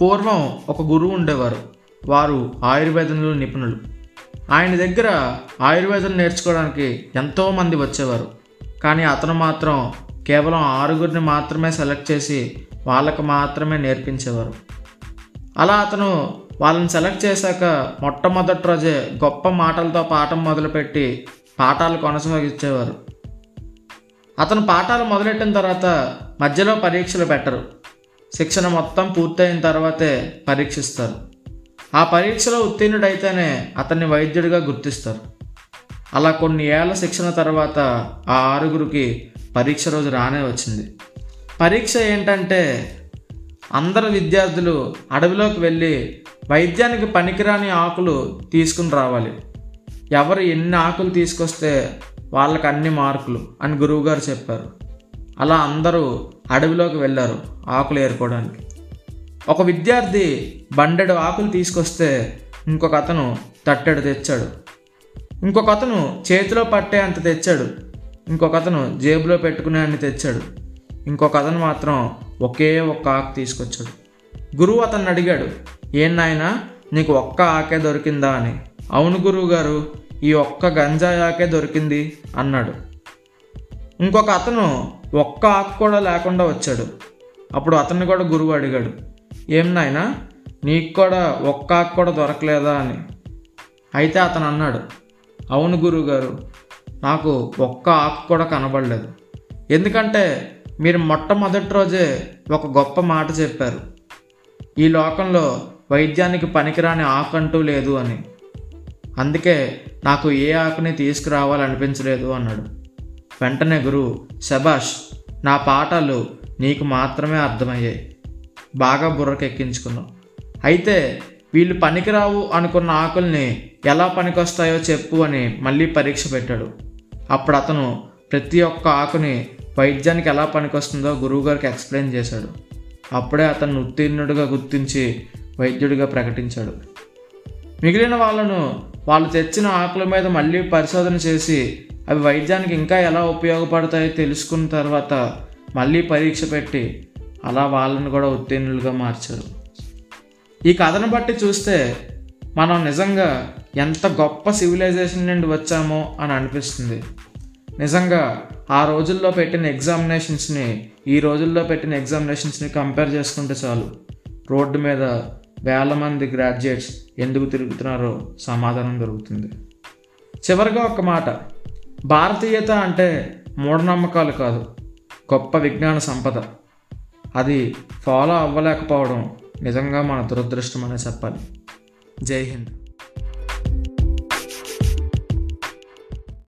పూర్వం ఒక గురువు ఉండేవారు. వారు ఆయుర్వేదంలో నిపుణులు. ఆయన దగ్గర ఆయుర్వేదం నేర్చుకోవడానికి ఎంతోమంది వచ్చేవారు. కానీ అతను మాత్రం కేవలం ఆరుగురిని మాత్రమే సెలెక్ట్ చేసి వాళ్ళకు మాత్రమే నేర్పించేవారు. అలా అతను వాళ్ళని సెలెక్ట్ చేశాక మొట్టమొదటి రోజే గొప్ప మాటలతో పాఠం మొదలుపెట్టి పాఠాలు కొనసాగించేవారు. అతను పాఠాలు మొదలెట్టిన తర్వాత మధ్యలో పరీక్షలు పెట్టరు. శిక్షణ మొత్తం పూర్తయిన తర్వాతే పరీక్షిస్తారు. ఆ పరీక్షలో ఉత్తీర్ణుడైతేనే అతన్ని వైద్యుడిగా గుర్తిస్తారు. అలా కొన్ని ఏళ్ళ శిక్షణ తర్వాత ఆ ఆరుగురికి పరీక్ష రోజు రానే వచ్చింది. పరీక్ష ఏంటంటే అందరు విద్యార్థులు అడవిలోకి వెళ్ళి వైద్యానికి పనికిరాని ఆకులు తీసుకుని రావాలి. ఎవరు ఎన్ని ఆకులు తీసుకొస్తే వాళ్ళకి అన్ని మార్కులు అని గురువుగారు చెప్పారు. అలా అందరూ అడవిలోకి వెళ్ళారు ఆకులు ఏరుకోవడానికి. ఒక విద్యార్థి బండెడు ఆకులు తీసుకొస్తే ఇంకొక అతను తట్టెడు తెచ్చాడు. ఇంకొక అతను చేతిలో పట్టే అంత తెచ్చాడు. ఇంకొక అతను జేబులో పెట్టుకునే అన్ని తెచ్చాడు. ఇంకొక అతను మాత్రం ఒకే ఒక్క ఆకు తీసుకొచ్చాడు. గురువు అతన్ని అడిగాడు ఏం నాయనా నీకు ఒక్క ఆకే దొరికిందా అని? అవును గురువు గారు ఈ ఒక్క గంజాయి ఆకే దొరికింది అన్నాడు. ఇంకొక అతను ఒక్క ఆకు కూడా లేకుండా వచ్చాడు. అప్పుడు అతన్ని కూడా గురువు అడిగాడు ఏం నాయనా నీకు కూడా ఒక్క ఆకు కూడా దొరకలేదా అని? అయితే అతను అన్నాడు అవును గురువు గారు నాకు ఒక్క ఆకు కూడా కనబడలేదు. ఎందుకంటే మీరు మొట్టమొదటి రోజే ఒక గొప్ప మాట చెప్పారు. ఈ లోకంలో వైద్యానికి పనికిరాని ఆకు అంటూ లేదు అని. అందుకే నాకు ఏ ఆకుని తీసుకురావాలనిపించలేదు అన్నాడు. వెంటనే గురువు శబాష్ నా పాఠాలు నీకు మాత్రమే అర్థమయ్యాయి. బాగా బుర్రకెక్కించుకున్నావు. అయితే వీళ్ళు పనికిరావు అనుకున్న ఆకుల్ని ఎలా పనికొస్తాయో చెప్పు అని మళ్ళీ పరీక్ష పెట్టాడు. అప్పుడు అతను ప్రతి ఒక్క ఆకుని వైద్యానికి ఎలా పనికొస్తుందో గురువుగారికి ఎక్స్ప్లెయిన్ చేశాడు. అప్పుడే అతను ఉత్తీర్ణుడిగా గుర్తించి వైద్యుడిగా ప్రకటించాడు. మిగిలిన వాళ్ళను వాళ్ళు తెచ్చిన ఆకుల మీద మళ్ళీ పరిశోధన చేసి అవి వైద్యానికి ఇంకా ఎలా ఉపయోగపడతాయో తెలుసుకున్న తర్వాత మళ్ళీ పరీక్ష పెట్టి అలా వాళ్ళని కూడా ఉత్తీర్ణులుగా మార్చారు. ఈ కథను బట్టి చూస్తే మనం నిజంగా ఎంత గొప్ప సివిలైజేషన్ నుండి వచ్చామో అని అనిపిస్తుంది. నిజంగా ఆ రోజుల్లో పెట్టిన ఎగ్జామినేషన్స్ని ఈ రోజుల్లో పెట్టిన ఎగ్జామినేషన్స్ని కంపేర్ చేసుకుంటే చాలు. రోడ్డు మీద వేల మంది గ్రాడ్యుయేట్స్ ఎందుకు తిరుగుతున్నారో సమాధానం దొరుకుతుంది. చివరిగా ఒక మాట భారతీయత అంటే మూఢనమ్మకాలు కాదు. గొప్ప విజ్ఞాన సంపద. అది ఫాలో అవ్వలేకపోవడం నిజంగా మన దురదృష్టం అనే చెప్పాలి. జై హింద్.